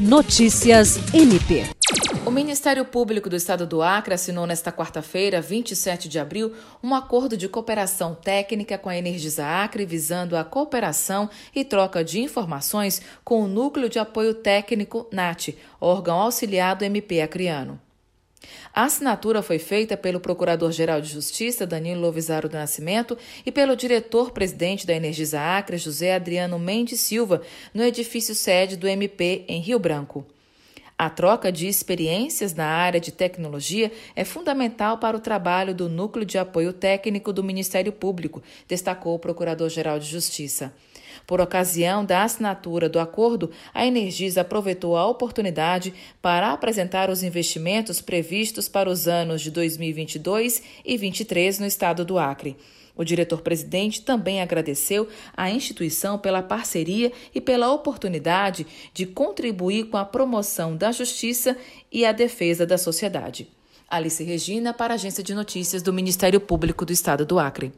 Notícias MP. O Ministério Público do Estado do Acre assinou nesta quarta-feira, 27 de abril, um acordo de cooperação técnica com a Energisa Acre visando a cooperação e troca de informações com o Núcleo de Apoio Técnico NAT, órgão auxiliar do MP acreano. A assinatura foi feita pelo Procurador-Geral de Justiça, Danilo Lovisaro do Nascimento, e pelo diretor-presidente da Energisa Acre, José Adriano Mendes Silva, no edifício sede do MP em Rio Branco. A troca de experiências na área de tecnologia é fundamental para o trabalho do Núcleo de Apoio Técnico do Ministério Público, destacou o Procurador-Geral de Justiça. Por ocasião da assinatura do acordo, a Energisa aproveitou a oportunidade para apresentar os investimentos previstos para os anos de 2022 e 2023 no estado do Acre. O diretor-presidente também agradeceu à instituição pela parceria e pela oportunidade de contribuir com a promoção da justiça e a defesa da sociedade. Alice Regina, para a Agência de Notícias do Ministério Público do Estado do Acre.